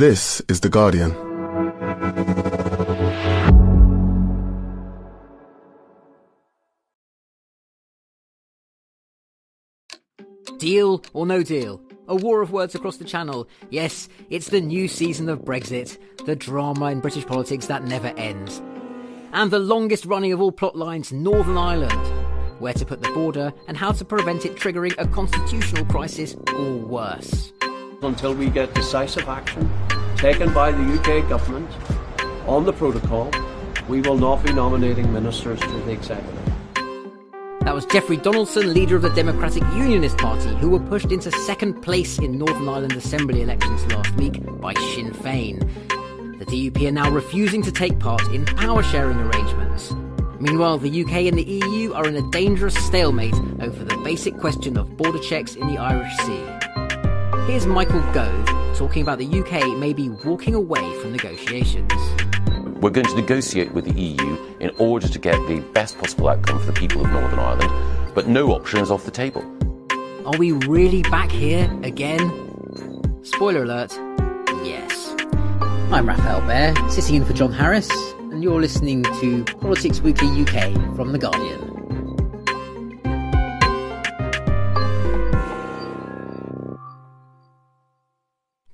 This is The Guardian. Deal or no deal? A war of words across the channel. Yes, it's the new season of Brexit, the drama in British politics that never ends. And the longest running of all plot lines, Northern Ireland. Where to put the border and how to prevent it triggering a constitutional crisis or worse. Until we get decisive action taken by the UK government on the protocol, we will not be nominating ministers to the executive. That was Jeffrey Donaldson, leader of the Democratic Unionist Party, who were pushed into second place in Northern Ireland Assembly elections last week by Sinn Féin. The DUP are now refusing to take part in power sharing arrangements. Meanwhile, the UK and the EU are in a dangerous stalemate over the basic question of border checks in the Irish Sea. Here's Michael Gove talking about the UK maybe walking away from negotiations. We're going to negotiate with the EU in order to get the best possible outcome for the people of Northern Ireland, but no option is off the table. Are we really back here again? Spoiler alert, yes. I'm Rafael Behr, sitting in for John Harris, and you're listening to Politics Weekly UK from The Guardian.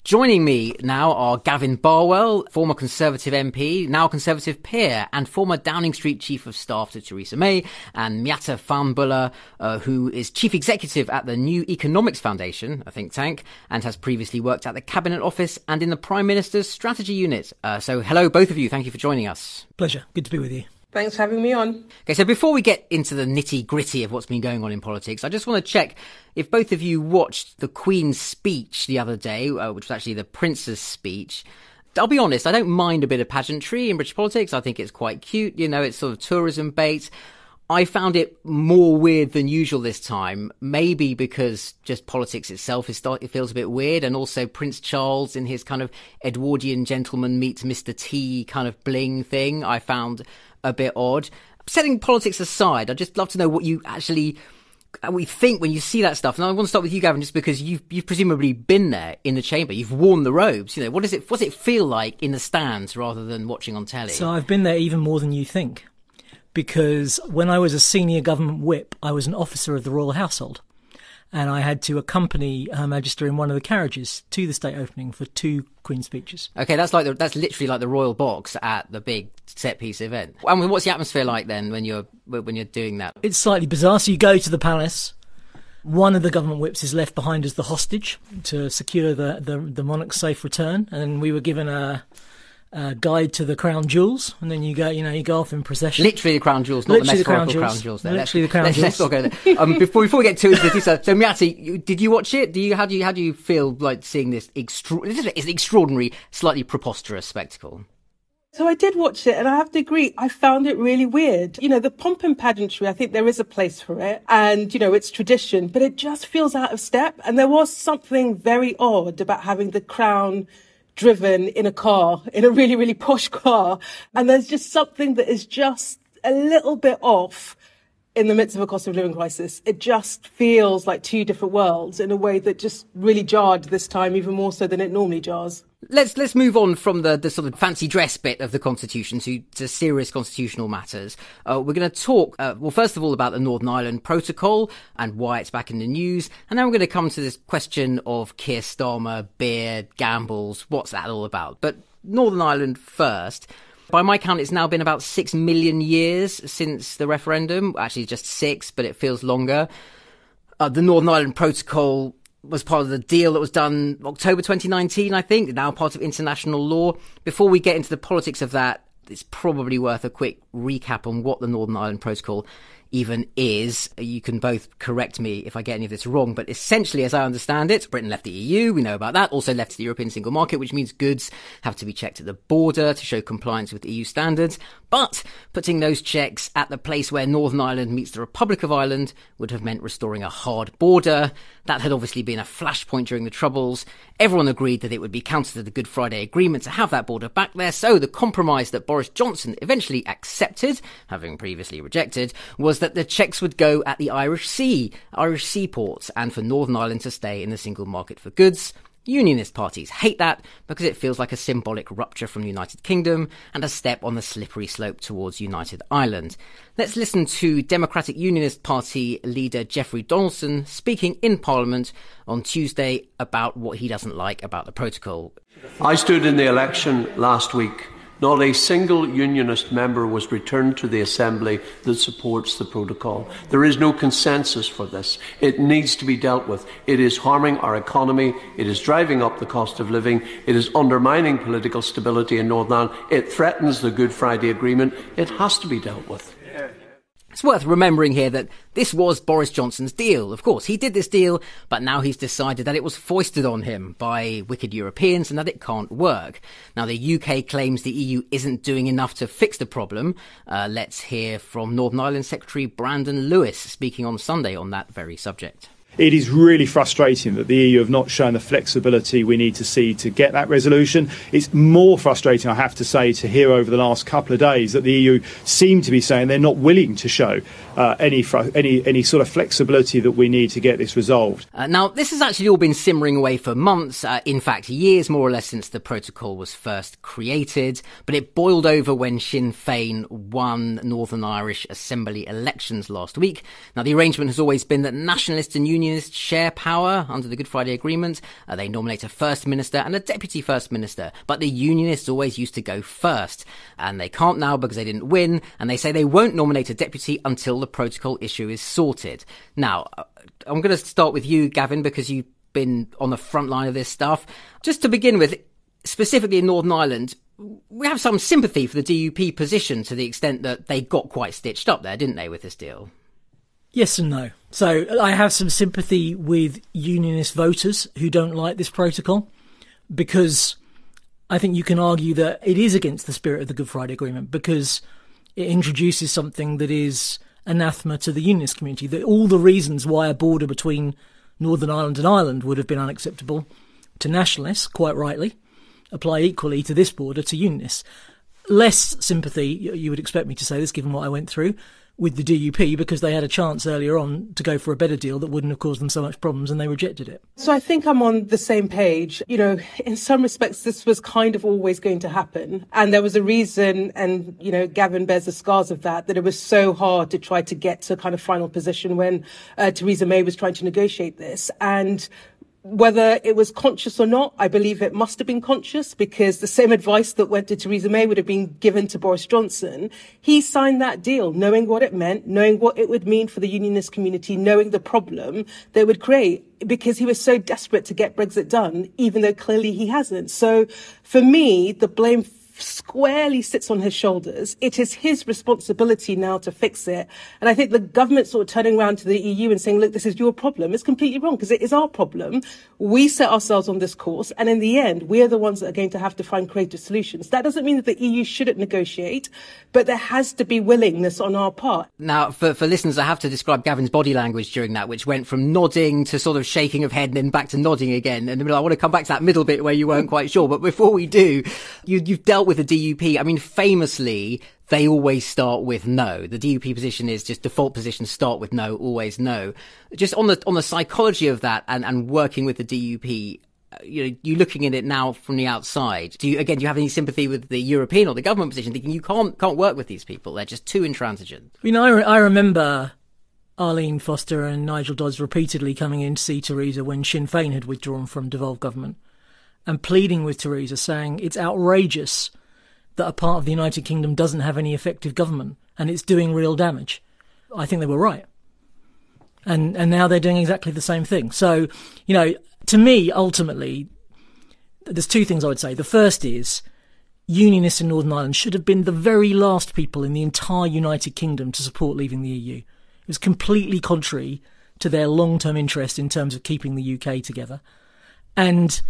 Joining me now are Gavin Barwell, former Conservative MP, now Conservative peer, and former Downing Street Chief of Staff to Theresa May, and Miatta Fahnbulleh, uh, who is Chief Executive at the New Economics Foundation, a think tank, and has previously worked at the Cabinet Office and in the Prime Minister's Strategy Unit. Uh, so, hello, both of you. Thank you for joining us. Pleasure. Good to be with you. Thanks for having me on. Okay, so before we get into the nitty gritty of what's been going on in politics, I just want to check if both of you watched the Queen's speech the other day, uh, which was actually the Prince's speech. I'll be honest, I don't mind a bit of pageantry in British politics. I think it's quite cute. You know, it's sort of tourism bait. I found it more weird than usual this time, maybe because just politics itself is it feels a bit weird, and also Prince Charles in his kind of Edwardian gentleman meets Mr. T kind of bling thing. I found a bit odd. Setting politics aside, I'd just love to know what you actually uh, we think when you see that stuff. And I want to start with you, Gavin, just because you've you've presumably been there in the chamber. You've worn the robes. You know, what does it what does it feel like in the stands rather than watching on telly? So I've been there even more than you think, because when I was a senior government whip, I was an officer of the royal household and I had to accompany Her Majesty in one of the carriages to the state opening for two Queen speeches. Okay, that's like the, that's literally like the royal box at the big set piece event. I mean, what's the atmosphere like then when you're when you're doing that? It's slightly bizarre. So you go to the palace. One of the government whips is left behind as the hostage to secure the, the, the monarch's safe return, and we were given a uh, guide to the crown jewels, and then you go, you know, you go off in procession. Literally the crown jewels, not Literally the metaphorical the crown crown jewels. There. Literally the crown let's, jewels. Let's not go there. Um, before, before we get too into the detail, so Miatta, did you watch it? Do you how do you how do you feel like seeing this extra? This is an extraordinary, slightly preposterous spectacle. So I did watch it and I have to agree, I found it really weird. You know, the pomp and pageantry, I think there is a place for it and, you know, it's tradition, but it just feels out of step. And there was something very odd about having the crown driven in a car, in a really, really posh car. And there's just something that is just a little bit off in the midst of a cost of living crisis. It just feels like two different worlds in a way that just really jarred this time, even more so than it normally jars. Let's let's move on from the, the sort of fancy dress bit of the constitution to, to serious constitutional matters. Uh, we're going to talk uh, well first of all about the Northern Ireland Protocol and why it's back in the news, and then we're going to come to this question of Keir Starmer, Beard, Gambles. What's that all about? But Northern Ireland first. By my count, it's now been about six million years since the referendum. Actually, just six, but it feels longer. Uh, the Northern Ireland Protocol was part of the deal that was done October 2019, I think, now part of international law. Before we get into the politics of that, it's probably worth a quick recap on what the Northern Ireland Protocol even is. You can both correct me if I get any of this wrong, but essentially, as I understand it, Britain left the EU. We know about that. Also left the European single market, which means goods have to be checked at the border to show compliance with EU standards. But putting those checks at the place where Northern Ireland meets the Republic of Ireland would have meant restoring a hard border. That had obviously been a flashpoint during the Troubles. Everyone agreed that it would be counter to the Good Friday Agreement to have that border back there. So the compromise that Boris Johnson eventually accepted, having previously rejected, was that the checks would go at the Irish Sea, Irish seaports, and for Northern Ireland to stay in the single market for goods. Unionist parties hate that because it feels like a symbolic rupture from the United Kingdom and a step on the slippery slope towards United Ireland. Let's listen to Democratic Unionist Party leader Jeffrey Donaldson speaking in Parliament on Tuesday about what he doesn't like about the protocol. I stood in the election last week not a single unionist member was returned to the Assembly that supports the protocol. There is no consensus for this. It needs to be dealt with. It is harming our economy. It is driving up the cost of living. It is undermining political stability in Northern Ireland. It threatens the Good Friday Agreement. It has to be dealt with. It's worth remembering here that this was Boris Johnson's deal. Of course, he did this deal, but now he's decided that it was foisted on him by wicked Europeans and that it can't work. Now, the UK claims the EU isn't doing enough to fix the problem. Uh, let's hear from Northern Ireland Secretary Brandon Lewis speaking on Sunday on that very subject it is really frustrating that the EU have not shown the flexibility we need to see to get that resolution. It's more frustrating, I have to say, to hear over the last couple of days that the EU seem to be saying they're not willing to show uh, any, fr- any, any sort of flexibility that we need to get this resolved. Uh, now, this has actually all been simmering away for months, uh, in fact, years more or less since the protocol was first created, but it boiled over when Sinn Féin won Northern Irish Assembly elections last week. Now, the arrangement has always been that nationalists and unionists share power under the Good Friday Agreement. Uh, they nominate a First Minister and a Deputy First Minister, but the unionists always used to go first, and they can't now because they didn't win, and they say they won't nominate a deputy until the the protocol issue is sorted. Now, uh, I'm going to start with you, Gavin, because you've been on the front line of this stuff. Just to begin with, specifically in Northern Ireland, we have some sympathy for the DUP position to the extent that they got quite stitched up there, didn't they, with this deal? Yes and no. So I have some sympathy with unionist voters who don't like this protocol because I think you can argue that it is against the spirit of the Good Friday Agreement because it introduces something that is anathema to the unionist community. That all the reasons why a border between Northern Ireland and Ireland would have been unacceptable to nationalists, quite rightly, apply equally to this border to unionists. Less sympathy, you would expect me to say this, given what I went through, with the DUP because they had a chance earlier on to go for a better deal that wouldn't have caused them so much problems and they rejected it. So I think I'm on the same page. You know, in some respects, this was kind of always going to happen. And there was a reason, and, you know, Gavin bears the scars of that, that it was so hard to try to get to a kind of final position when uh, Theresa May was trying to negotiate this. And whether it was conscious or not, I believe it must have been conscious because the same advice that went to Theresa May would have been given to Boris Johnson. He signed that deal knowing what it meant, knowing what it would mean for the unionist community, knowing the problem they would create because he was so desperate to get Brexit done, even though clearly he hasn't. So for me, the blame squarely sits on his shoulders. It is his responsibility now to fix it. And I think the government sort of turning around to the EU and saying, look, this is your problem is completely wrong because it is our problem. We set ourselves on this course. And in the end, we are the ones that are going to have to find creative solutions. That doesn't mean that the EU shouldn't negotiate, but there has to be willingness on our part. Now, for, for listeners, I have to describe Gavin's body language during that, which went from nodding to sort of shaking of head and then back to nodding again. And I want to come back to that middle bit where you weren't quite sure. But before we do, you, you've dealt with the DUP, I mean, famously, they always start with no. The DUP position is just default position, start with no, always no. Just on the, on the psychology of that and, and working with the DUP, uh, you know, you looking at it now from the outside. Do you, again, do you have any sympathy with the European or the government position thinking you can't, can't work with these people? They're just too intransigent. You know, I, re- I remember Arlene Foster and Nigel Dodds repeatedly coming in to see Theresa when Sinn Féin had withdrawn from devolved government and pleading with Theresa, saying it's outrageous that a part of the United Kingdom doesn't have any effective government and it's doing real damage. I think they were right. And and now they're doing exactly the same thing. So, you know, to me, ultimately, there's two things I would say. The first is Unionists in Northern Ireland should have been the very last people in the entire United Kingdom to support leaving the EU. It was completely contrary to their long term interest in terms of keeping the UK together. And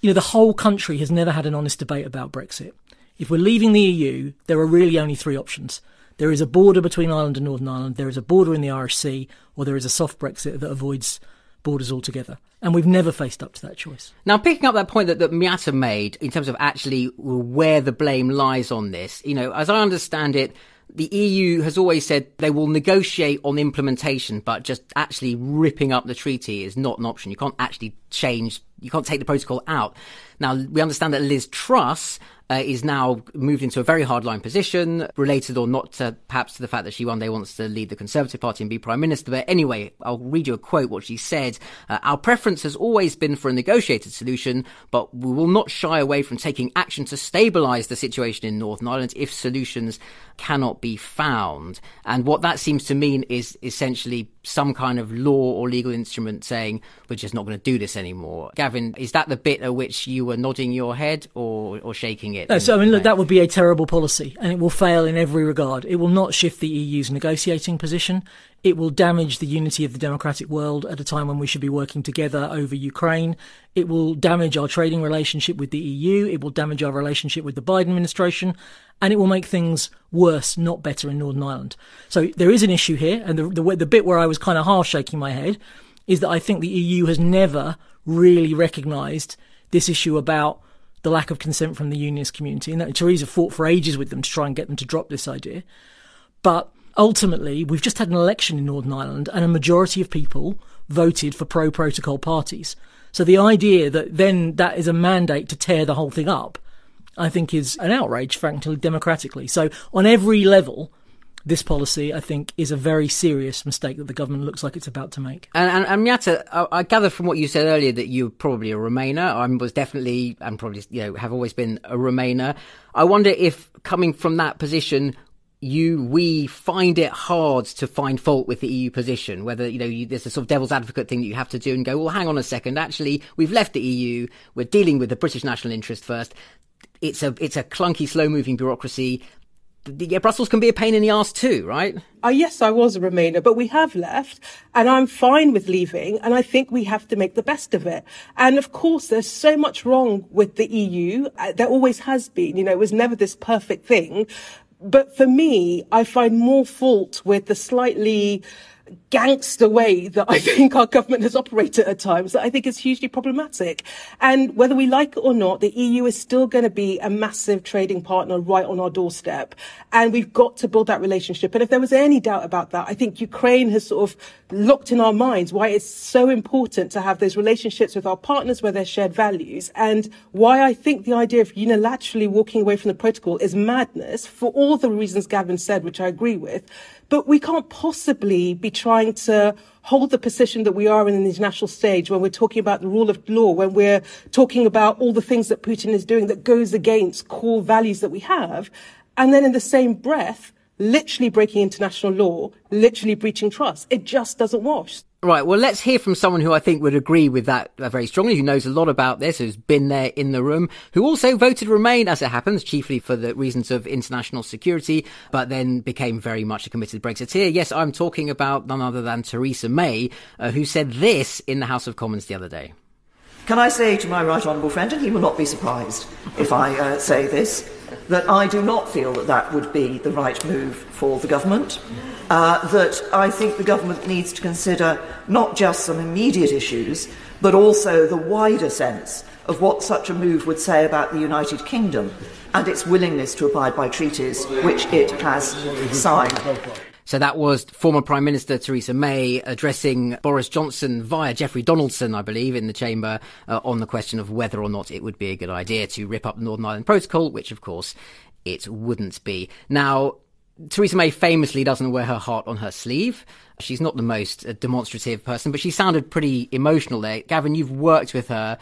you know, the whole country has never had an honest debate about Brexit. If we're leaving the EU, there are really only three options. There is a border between Ireland and Northern Ireland, there is a border in the Irish Sea, or there is a soft Brexit that avoids borders altogether. And we've never faced up to that choice. Now, picking up that point that, that Miatta made in terms of actually where the blame lies on this, you know, as I understand it, the EU has always said they will negotiate on implementation, but just actually ripping up the treaty is not an option. You can't actually change you can't take the protocol out. Now we understand that Liz Truss uh, is now moved into a very hardline position, related or not to, perhaps to the fact that she one day wants to lead the Conservative Party and be Prime Minister. But anyway, I'll read you a quote what she said. Uh, Our preference has always been for a negotiated solution, but we will not shy away from taking action to stabilise the situation in Northern Ireland if solutions cannot be found. And what that seems to mean is essentially some kind of law or legal instrument saying we're just not going to do this anymore. Gavin, is that the bit at which you were nodding your head or, or shaking it? No, so I mean, look, that would be a terrible policy, and it will fail in every regard. It will not shift the EU's negotiating position. It will damage the unity of the democratic world at a time when we should be working together over Ukraine. It will damage our trading relationship with the EU. It will damage our relationship with the Biden administration. And it will make things worse, not better in Northern Ireland. So there is an issue here. And the, the, the bit where I was kind of half shaking my head is that I think the EU has never really recognised this issue about the lack of consent from the unionist community. And that Theresa fought for ages with them to try and get them to drop this idea. But ultimately, we've just had an election in Northern Ireland, and a majority of people voted for pro protocol parties. So the idea that then that is a mandate to tear the whole thing up, I think, is an outrage, frankly, democratically. So on every level, this policy, I think, is a very serious mistake that the government looks like it's about to make. And, and, and Miatta, I, I gather from what you said earlier that you're probably a Remainer. I was definitely, and probably, you know, have always been a Remainer. I wonder if coming from that position, you we find it hard to find fault with the EU position. Whether you know you, there's a sort of devil's advocate thing that you have to do and go, well, hang on a second. Actually, we've left the EU. We're dealing with the British national interest first. It's a it's a clunky, slow moving bureaucracy. Yeah, Brussels can be a pain in the ass too, right? Uh, yes, I was a Remainer, but we have left, and I'm fine with leaving, and I think we have to make the best of it. And of course, there's so much wrong with the EU. Uh, there always has been. You know, it was never this perfect thing. But for me, I find more fault with the slightly gangster way that I think our government has operated at times that I think is hugely problematic. And whether we like it or not, the EU is still going to be a massive trading partner right on our doorstep. And we've got to build that relationship. And if there was any doubt about that, I think Ukraine has sort of locked in our minds why it's so important to have those relationships with our partners where there's shared values and why I think the idea of unilaterally walking away from the protocol is madness for all the reasons Gavin said, which I agree with. But we can't possibly be trying to hold the position that we are in the international stage when we're talking about the rule of law, when we're talking about all the things that Putin is doing that goes against core values that we have. And then in the same breath, literally breaking international law, literally breaching trust. It just doesn't wash. Right. Well, let's hear from someone who I think would agree with that uh, very strongly, who knows a lot about this, who's been there in the room, who also voted Remain, as it happens, chiefly for the reasons of international security, but then became very much a committed Brexiteer. Yes, I'm talking about none other than Theresa May, uh, who said this in the House of Commons the other day. Can I say to my right honourable friend, and he will not be surprised if I uh, say this, that I do not feel that that would be the right move for the government. Uh, that I think the government needs to consider not just some immediate issues, but also the wider sense of what such a move would say about the United Kingdom and its willingness to abide by treaties which it has signed. So that was former Prime Minister Theresa May addressing Boris Johnson via Jeffrey Donaldson, I believe, in the chamber uh, on the question of whether or not it would be a good idea to rip up the Northern Ireland Protocol, which of course it wouldn't be. Now, Theresa May famously doesn't wear her heart on her sleeve. She's not the most uh, demonstrative person, but she sounded pretty emotional there. Gavin, you've worked with her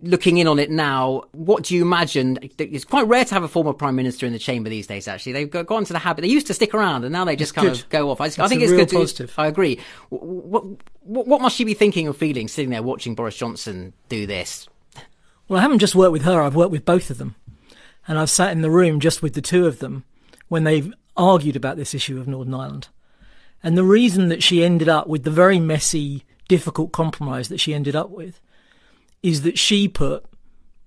looking in on it now, what do you imagine? It's quite rare to have a former prime minister in the chamber these days. Actually, they've got, gone to the habit. They used to stick around, and now they just kind good. of go off. I, I think it's good. Positive. To, I agree. What, what, what must she be thinking or feeling sitting there watching Boris Johnson do this? Well, I haven't just worked with her. I've worked with both of them, and I've sat in the room just with the two of them when they've argued about this issue of Northern Ireland. And the reason that she ended up with the very messy, difficult compromise that she ended up with is that she put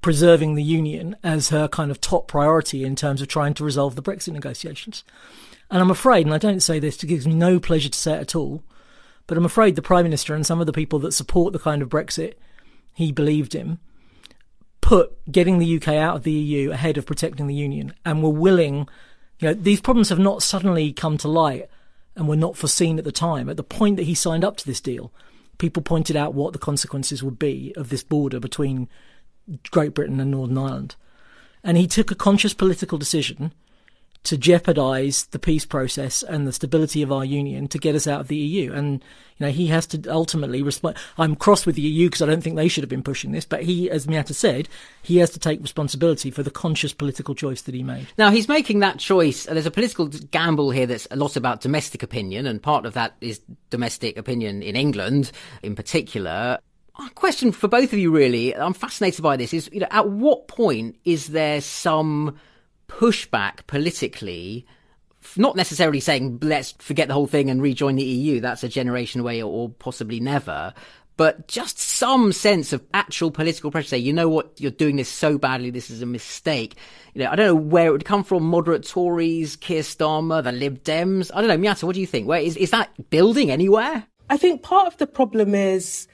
preserving the union as her kind of top priority in terms of trying to resolve the Brexit negotiations. And I'm afraid, and I don't say this, it gives me no pleasure to say it at all, but I'm afraid the Prime Minister and some of the people that support the kind of Brexit he believed in put getting the UK out of the EU ahead of protecting the Union and were willing, you know, these problems have not suddenly come to light and were not foreseen at the time. At the point that he signed up to this deal, people pointed out what the consequences would be of this border between Great Britain and Northern Ireland. And he took a conscious political decision to jeopardize the peace process and the stability of our union to get us out of the EU. And, you know, he has to ultimately respond. I'm cross with the EU because I don't think they should have been pushing this, but he, as Miatta said, he has to take responsibility for the conscious political choice that he made. Now, he's making that choice. There's a political gamble here that's a lot about domestic opinion, and part of that is domestic opinion in England in particular. A question for both of you, really. I'm fascinated by this. Is you know, at what point is there some pushback politically, not necessarily saying let's forget the whole thing and rejoin the EU, that's a generation away or possibly never, but just some sense of actual political pressure. Say, you know what, you're doing this so badly, this is a mistake. You know, I don't know where it would come from. Moderate Tories, Keir Starmer, the Lib Dems. I don't know, Miatta, what do you think? Where is is that building anywhere? I think part of the problem is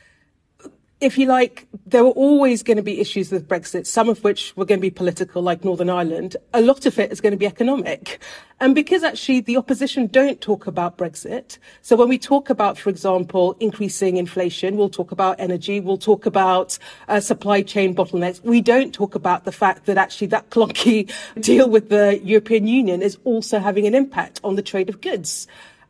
if you like, there were always going to be issues with Brexit, some of which were going to be political, like Northern Ireland. A lot of it is going to be economic. And because actually the opposition don't talk about Brexit. So when we talk about, for example, increasing inflation, we'll talk about energy, we'll talk about uh, supply chain bottlenecks. We don't talk about the fact that actually that clunky deal with the European Union is also having an impact on the trade of goods.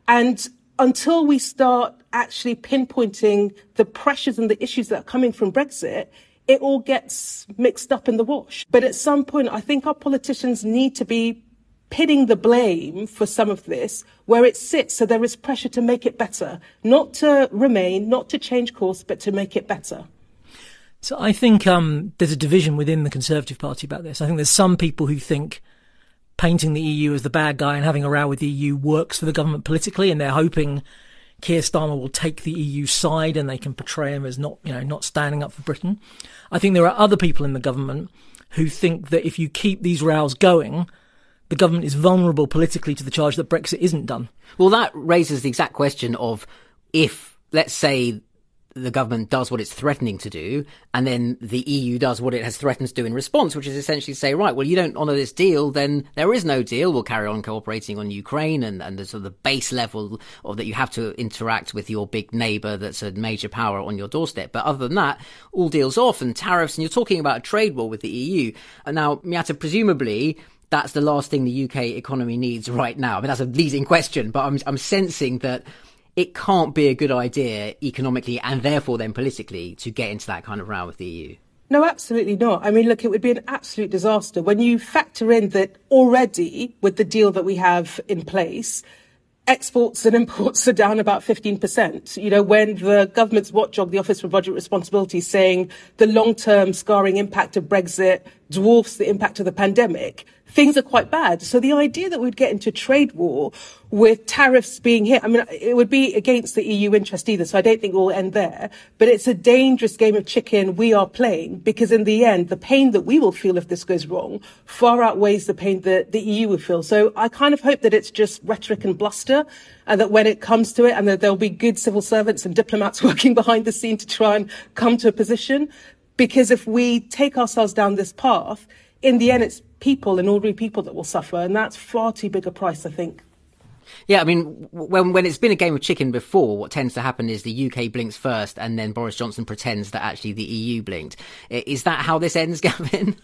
And until we start actually pinpointing the pressures and the issues that are coming from Brexit, it all gets mixed up in the wash. But at some point, I think our politicians need to be pitting the blame for some of this where it sits so there is pressure to make it better, not to remain, not to change course, but to make it better. So I think um, there's a division within the Conservative Party about this. I think there's some people who think painting the EU as the bad guy and having a row with the EU works for the government politically, and they're hoping Keir Starmer will take the EU side and they can portray him as not, you know, not standing up for Britain. I think there are other people in the government who think that if you keep these rows going, the government is vulnerable politically to the charge that Brexit isn't done. Well, that raises the exact question of if, let's say, the government does what it's threatening to do, and then the EU does what it has threatened to do in response, which is essentially say, right, well, you don't honour this deal, then there is no deal. We'll carry on cooperating on Ukraine and, and the sort of the base level of that you have to interact with your big neighbour that's a major power on your doorstep. But other than that, all deals off and tariffs, and you're talking about a trade war with the EU. And now, Miatta, presumably, that's the last thing the UK economy needs right now. I mean, that's a leading question, but I'm, I'm sensing that it can't be a good idea economically and therefore then politically to get into that kind of row with the EU. No, absolutely not. I mean, look, it would be an absolute disaster when you factor in that already with the deal that we have in place, exports and imports are down about 15%. You know, when the government's watchdog, the Office for Budget Responsibility, is saying the long term scarring impact of Brexit dwarfs the impact of the pandemic, things are quite bad. So the idea that we'd get into trade war with tariffs being hit, I mean, it would be against the EU interest either. So I don't think we'll end there. But it's a dangerous game of chicken we are playing because in the end, the pain that we will feel if this goes wrong far outweighs the pain that the EU will feel. So I kind of hope that it's just rhetoric and bluster and that when it comes to it and that there'll be good civil servants and diplomats working behind the scene to try and come to a position. Because if we take ourselves down this path, in the end, it's people and ordinary people that will suffer, and that's far too big a price, I think. Yeah, I mean, when when it's been a game of chicken before, what tends to happen is the UK blinks first, and then Boris Johnson pretends that actually the EU blinked. Is that how this ends, Gavin?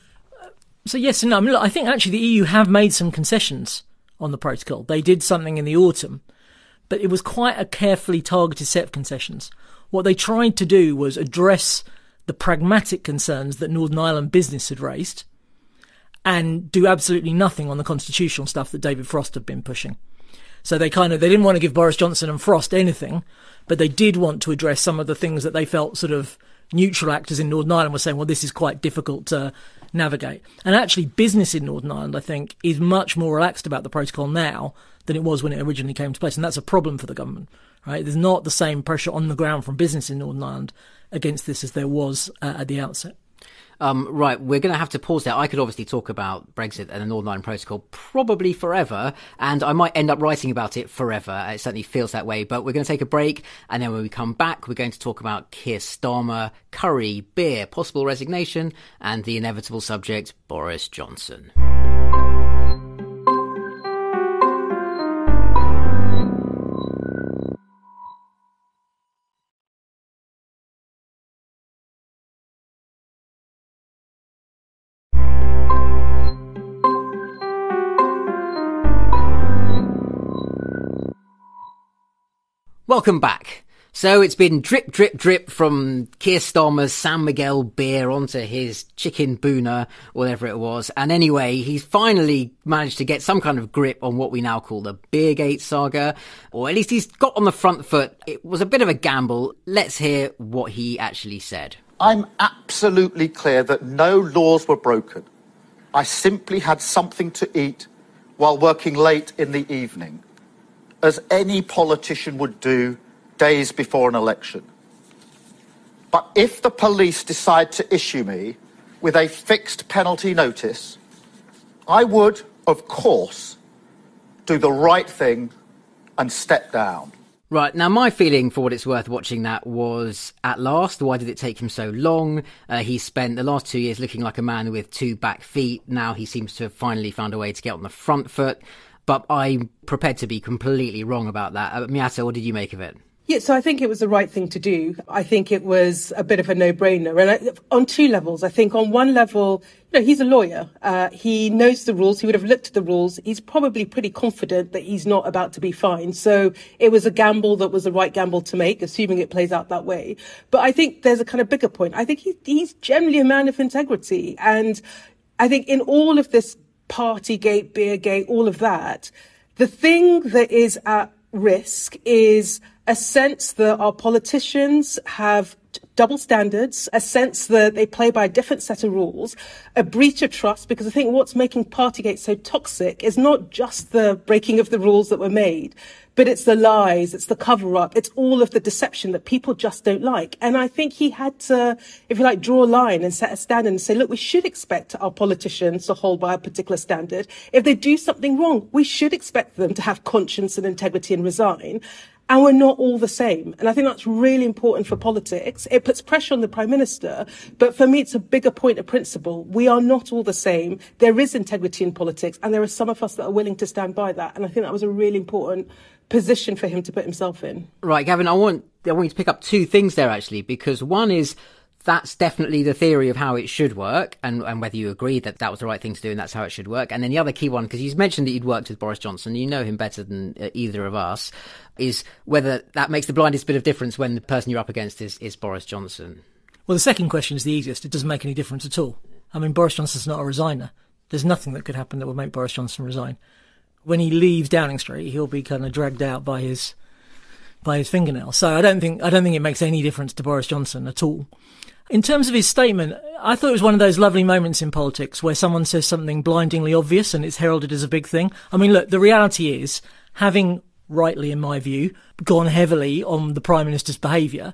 So yes and no. I, mean, look, I think actually the EU have made some concessions on the protocol. They did something in the autumn, but it was quite a carefully targeted set of concessions. What they tried to do was address the pragmatic concerns that Northern Ireland business had raised and do absolutely nothing on the constitutional stuff that David Frost had been pushing. So they kind of they didn't want to give Boris Johnson and Frost anything, but they did want to address some of the things that they felt sort of neutral actors in Northern Ireland were saying, well, this is quite difficult to navigate. And actually, business in Northern Ireland, I think, is much more relaxed about the protocol now than it was when it originally came to place, and that's a problem for the government. Right? There's not the same pressure on the ground from business in Northern Ireland against this as there was uh, at the outset. Um, right, we're going to have to pause there. I could obviously talk about Brexit and the Northern Ireland Protocol probably forever, and I might end up writing about it forever. It certainly feels that way. But we're going to take a break, and then when we come back, we're going to talk about Keir Starmer, curry, beer, possible resignation, and the inevitable subject, Boris Johnson. Welcome back. So it's been drip, drip, drip from Keir Starmer's San Miguel beer onto his chicken bhuna, whatever it was. And anyway, he's finally managed to get some kind of grip on what we now call the Beergate saga, or at least he's got on the front foot. It was a bit of a gamble. Let's hear what he actually said. I'm absolutely clear that no laws were broken. I simply had something to eat while working late in the evening as any politician would do days before an election. But if the police decide to issue me with a fixed penalty notice, I would, of course, do the right thing and step down. Right, now my feeling for what it's worth watching that was at last, why did it take him so long? Uh, he spent the last two years looking like a man with two back feet. Now he seems to have finally found a way to get on the front foot but I'm prepared to be completely wrong about that. Uh, Miatta, what did you make of it? Yeah, so I think it was the right thing to do. I think it was a bit of a no-brainer, and I, on two levels. I think on one level, you know, he's a lawyer. Uh, he knows the rules. He would have looked at the rules. He's probably pretty confident that he's not about to be fined. So it was a gamble that was the right gamble to make, assuming it plays out that way. But I think there's a kind of bigger point. I think he, he's generally a man of integrity, and I think in all of this Partygate, Beergate, all of that. The thing that is at risk is a sense that our politicians have double standards, a sense that they play by a different set of rules, a breach of trust, because I think what's making Partygate so toxic is not just the breaking of the rules that were made, but it's the lies, it's the cover up, it's all of the deception that people just don't like. And I think he had to, if you like, draw a line and set a standard and say, look, we should expect our politicians to hold by a particular standard. If they do something wrong, we should expect them to have conscience and integrity and resign and we're not all the same. And I think that's really important for politics. It puts pressure on the Prime Minister, but for me, it's a bigger point of principle. We are not all the same. There is integrity in politics, and there are some of us that are willing to stand by that. And I think that was a really important position for him to put himself in. Right, Gavin, I want, I want you to pick up two things there actually, because one is that's definitely the theory of how it should work and, and whether you agree that that was the right thing to do and that's how it should work. And then the other key one, because you mentioned that you'd worked with Boris Johnson, you know him better than uh, either of us, is whether that makes the blindest bit of difference when the person you're up against is, is Boris Johnson. Well, the second question is the easiest. It doesn't make any difference at all. I mean, Boris Johnson's not a resigner. There's nothing that could happen that would make Boris Johnson resign. When he leaves Downing Street, he'll be kind of dragged out by his by his fingernail. So I don't think I don't think it makes any difference to Boris Johnson at all. In terms of his statement, I thought it was one of those lovely moments in politics where someone says something blindingly obvious and it's heralded as a big thing. I mean, look, the reality is, having rightly, in my view, gone heavily on the Prime Minister's behaviour,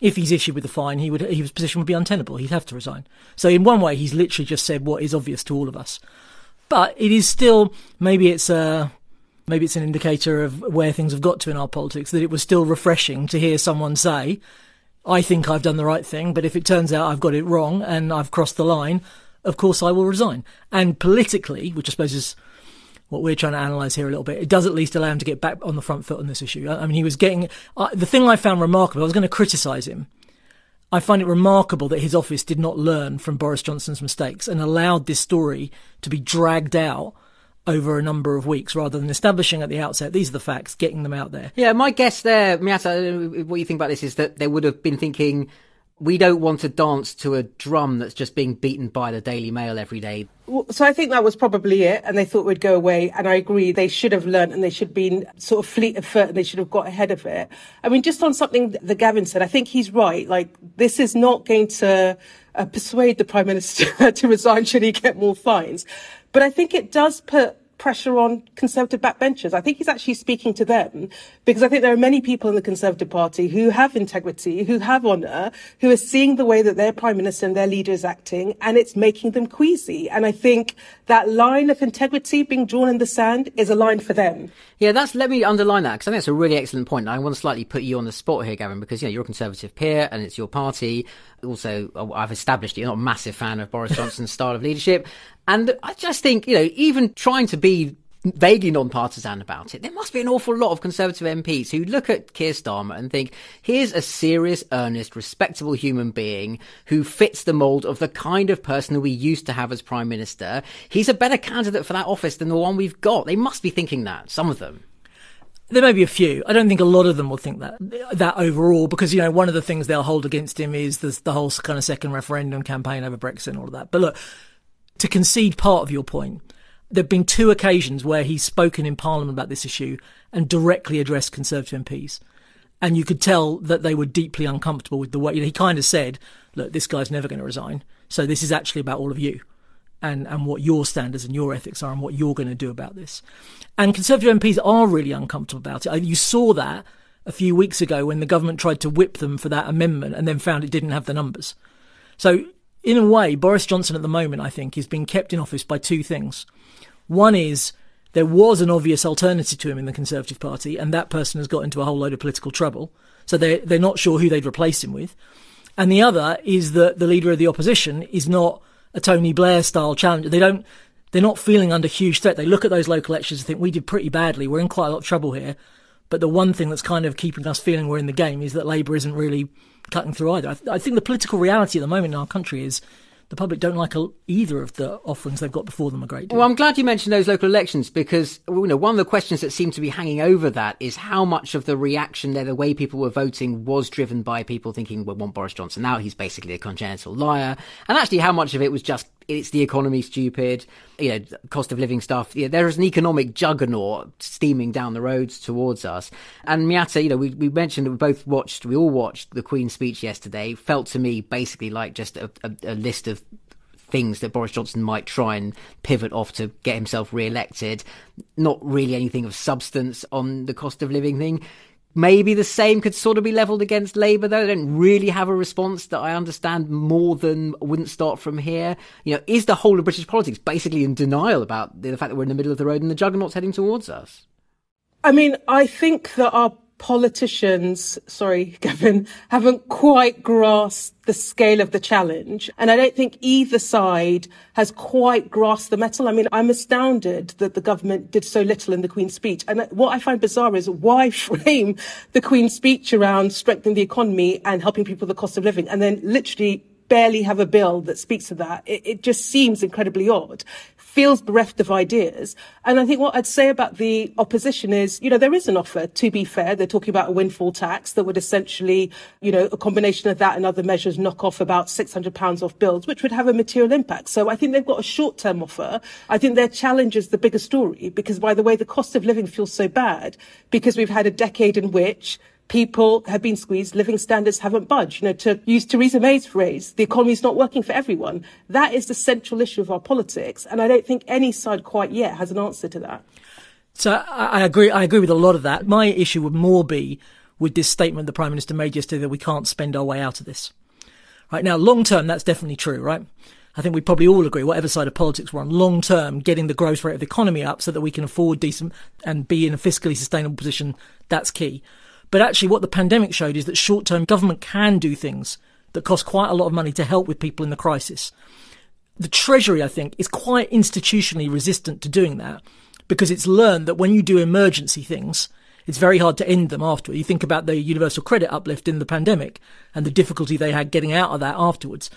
if he's issued with a fine, he would his position would be untenable. He'd have to resign. So in one way, he's literally just said what is obvious to all of us. But it is still maybe it's a maybe it's an indicator of where things have got to in our politics that it was still refreshing to hear someone say I think I've done the right thing, but if it turns out I've got it wrong and I've crossed the line, of course I will resign. And politically, which I suppose is what we're trying to analyse here a little bit, it does at least allow him to get back on the front foot on this issue. I mean, he was getting uh, the thing I found remarkable. I was going to criticise him. I find it remarkable that his office did not learn from Boris Johnson's mistakes and allowed this story to be dragged out over a number of weeks rather than establishing at the outset these are the facts, getting them out there. Yeah, my guess there, Miatta, what you think about this is that they would have been thinking we don't want to dance to a drum that's just being beaten by the Daily Mail every day. So I think that was probably it, and they thought we'd go away. And I agree, they should have learned, and they should have been sort of fleet of foot, and they should have got ahead of it. I mean, just on something that Gavin said, I think he's right. Like this is not going to uh, persuade the prime minister to resign should he get more fines. But I think it does put pressure on Conservative backbenchers. I think he's actually speaking to them because I think there are many people in the Conservative Party who have integrity, who have honour, who are seeing the way that their Prime Minister and their leader is acting, and it's making them queasy. And I think that line of integrity being drawn in the sand is a line for them. Yeah, that's let me underline that because I think that's a really excellent point. I want to slightly put you on the spot here, Gavin, because you know you're a Conservative peer and it's your party. Also, I've established you're not a massive fan of Boris Johnson's style of leadership, and I just think, you know, even trying to be vaguely non-partisan about it, there must be an awful lot of Conservative MPs who look at Keir Starmer and think, here's a serious, earnest, respectable human being who fits the mould of the kind of person that we used to have as Prime Minister. He's a better candidate for that office than the one we've got. They must be thinking that, some of them. There may be a few. I don't think a lot of them will think that that overall, because you know one of the things they'll hold against him is the, the whole kind of second referendum campaign over Brexit and all of that. But look, to concede part of your point, there've been two occasions where he's spoken in Parliament about this issue and directly addressed Conservative MPs, and you could tell that they were deeply uncomfortable with the way you know, he kind of said, "Look, this guy's never going to resign, so this is actually about all of you." and, and what your standards and your ethics are and what you're going to do about this. And Conservative MPs are really uncomfortable about it. You saw that a few weeks ago when the government tried to whip them for that amendment and then found it didn't have the numbers. So, in a way, Boris Johnson at the moment, I think, is being kept in office by two things. One is there was an obvious alternative to him in the Conservative Party, and that person has got into a whole load of political trouble. So they're, they're not sure who they'd replace him with. And the other is that the leader of the opposition is not a Tony Blair style challenger. They don't, they're not feeling under huge threat. They look at those local elections and think we did pretty badly. We're in quite a lot of trouble here. But the one thing that's kind of keeping us feeling we're in the game is that Labour isn't really cutting through either. I, th- I think the political reality at the moment in our country is the public don't like a, either of the offerings they've got before them a great deal. Well, I'm glad you mentioned those local elections because you know one of the questions that seemed to be hanging over that is how much of the reaction there, the way people were voting, was driven by people thinking we want Boris Johnson now. He's basically a congenital liar, and actually how much of it was just it's the economy stupid, you know, cost of living stuff. There is an economic juggernaut steaming down the roads towards us. And Miatta, you know, we, we mentioned that we both watched, we all watched the Queen's speech yesterday. Felt to me basically like just a, a, a list of things that Boris Johnson might try and pivot off to get himself re-elected. Not really anything of substance on the cost of living thing. Maybe the same could sort of be levelled against Labour, though. They don't really have a response that I understand more than wouldn't start from here. You know, is the whole of British politics basically in denial about the fact that we're in the middle of the road and the juggernaut's heading towards us? I mean, I think that our politicians, sorry, Gavin, haven't quite grasped the scale of the challenge. And I don't think either side has quite grasped the metal. I mean, I'm astounded that the government did so little in the Queen's speech. And what I find bizarre is why frame the Queen's speech around strengthening the economy and helping people with the cost of living and then literally barely have a bill that speaks to that. It, it, just seems incredibly odd feels bereft of ideas. And I think what I'd say about the opposition is, you know, there is an offer, to be fair. They're talking about a windfall tax that would essentially, you know, a combination of that and other measures knock off about £600 off bills, which would have a material impact. So I think they've got a short term offer. I think their challenge is the bigger story because, by the way, the cost of living feels so bad because we've had a decade in which people have been squeezed, living standards haven't budged. You know, to use Theresa May's phrase, the economy is not working for everyone. That is the central issue of our politics, and I don't think any side quite yet has an answer to that. So I, agree. I agree with a lot of that. My issue would more be with this statement the Prime Minister made yesterday that we can't spend our way out of this. Right now, long term, that's definitely true, right? I think we probably all agree, whatever side of politics we're on, long term, getting the growth rate of the economy up so that we can afford decent and be in a fiscally sustainable position, that's key. But actually, what the pandemic showed is that short term government can do things that cost quite a lot of money to help with people in the crisis. The Treasury, I think, is quite institutionally resistant to doing that because it's learned that when you do emergency things, it's very hard to end them afterward. You think about the universal credit uplift in the pandemic and the difficulty they had getting out of that afterwards.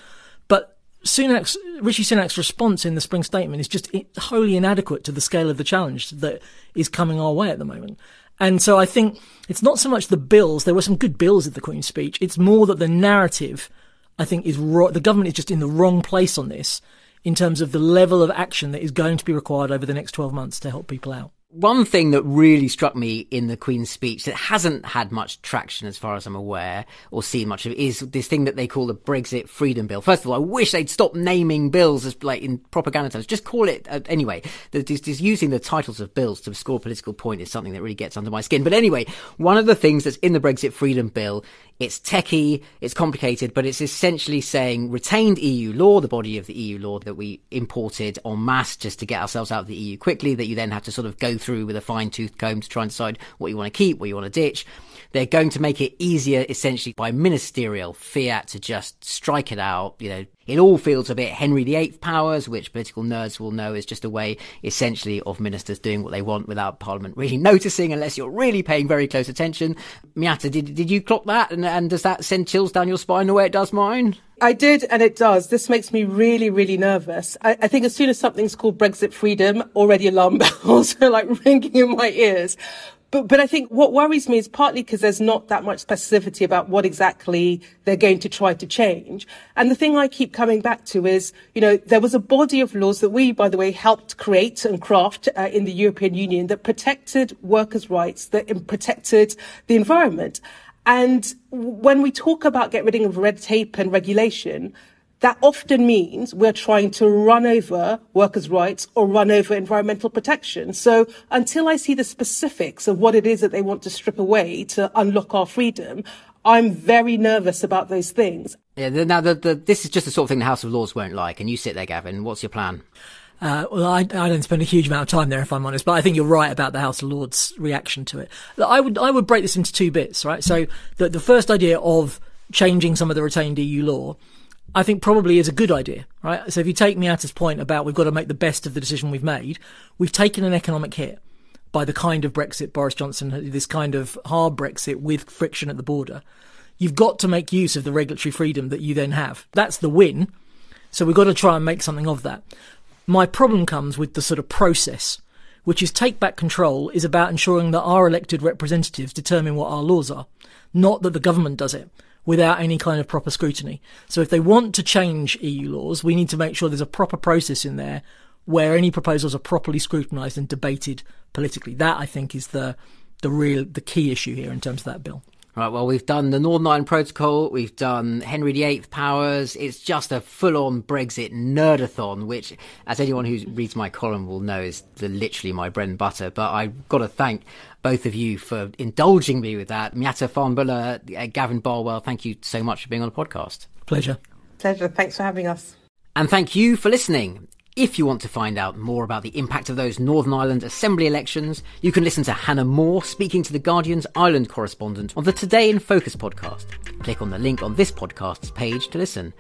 But Sunak's, Rishi Sunak's response in the spring statement is just wholly inadequate to the scale of the challenge that is coming our way at the moment. And so I think it's not so much the bills. There were some good bills at the Queen's speech. It's more that the narrative, I think, is ro- the government is just in the wrong place on this in terms of the level of action that is going to be required over the next 12 months to help people out. One thing that really struck me in the Queen's speech that hasn't had much traction, as far as I'm aware, or seen much of, is this thing that they call the Brexit Freedom Bill. First of all, I wish they'd stop naming bills as like in propaganda terms. Just call it uh, anyway. Just, just using the titles of bills to score a political point is something that really gets under my skin. But anyway, one of the things that's in the Brexit Freedom Bill it's techie, it's complicated, but it's essentially saying retained EU law, the body of the EU law that we imported en masse just to get ourselves out of the EU quickly, that you then have to sort of go through with a fine tooth comb to try and decide what you want to keep, what you want to ditch. They're going to make it easier, essentially, by ministerial fiat to just strike it out. You know, it all feels a bit Henry VIII powers, which political nerds will know is just a way, essentially, of ministers doing what they want without Parliament really noticing, unless you're really paying very close attention. Miatta, did did you clock that? And, and does that send chills down your spine the way it does mine? I did, and it does. This makes me really, really nervous. I, I, think as soon as something's called Brexit freedom, already alarm bells are like ringing in my ears. But, but I think what worries me is partly because there's not that much specificity about what exactly they're going to try to change. And the thing I keep coming back to is, you know, there was a body of laws that we, by the way, helped create and craft uh, in the European Union that protected workers' rights, that protected the environment. And when we talk about getting rid of red tape and regulation, that often means we're trying to run over workers' rights or run over environmental protection. So until I see the specifics of what it is that they want to strip away to unlock our freedom, I'm very nervous about those things. Yeah, now the, the, this is just the sort of thing the House of Lords won't like. And you sit there, Gavin. What's your plan? Uh, well, I, I, don't spend a huge amount of time there, if I'm honest, but I think you're right about the House of Lords' reaction to it. I would I would break this into two bits, right? So the the first idea of changing some of the retained EU law I think probably is a good idea, right? So if you take Miatta's point about we've got to make the best of the decision we've made, we've taken an economic hit by the kind of Brexit Boris Johnson, this kind of hard Brexit with friction at the border. You've got to make use of the regulatory freedom that you then have. That's the win. So we've got to try and make something of that. My problem comes with the sort of process, which is take back control is about ensuring that our elected representatives determine what our laws are, not that the government does it without any kind of proper scrutiny. So if they want to change EU laws, we need to make sure there's a proper process in there where any proposals are properly scrutinised and debated politically. That I think is the the real the key issue here in terms of that bill. Right, well, we've done the Northern Ireland Protocol, we've done Henry VIII powers. It's just a full on Brexit nerdathon, which, as anyone who reads my column will know, is the, literally my bread and butter. But I've got to thank both of you for indulging me with that. Miatta Fahnbulleh, uh, Gavin Barwell, thank you so much for being on the podcast. Pleasure. Pleasure. Thanks for having us. And thank you for listening. If you want to find out more about the impact of those Northern Ireland Assembly elections, you can listen to Hannah Moore speaking to the Guardian's Ireland correspondent on the Today in Focus podcast. Click on the link on this podcast's page to listen.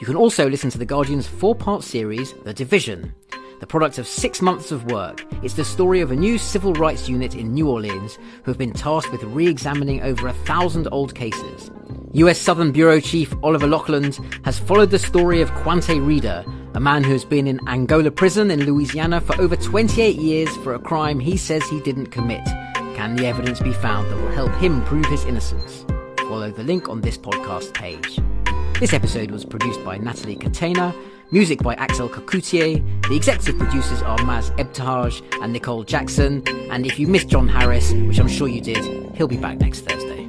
You can also listen to the Guardian's four part series, The Division. The product of six months of work, it's the story of a new civil rights unit in New Orleans who have been tasked with re examining over a thousand old cases. US Southern Bureau Chief Oliver Laughland has followed the story of Kuantay Reeder, a man who has been in Angola prison in Louisiana for over 28 years for a crime he says he didn't commit. Can the evidence be found that will help him prove his innocence? Follow the link on this podcast page. This episode was produced by Natalie Catena, music by Axel Kacoutié. The executive producers are Maz Ebtehaj and Nicole Jackson. And if you missed John Harris, which I'm sure you did, he'll be back next Thursday.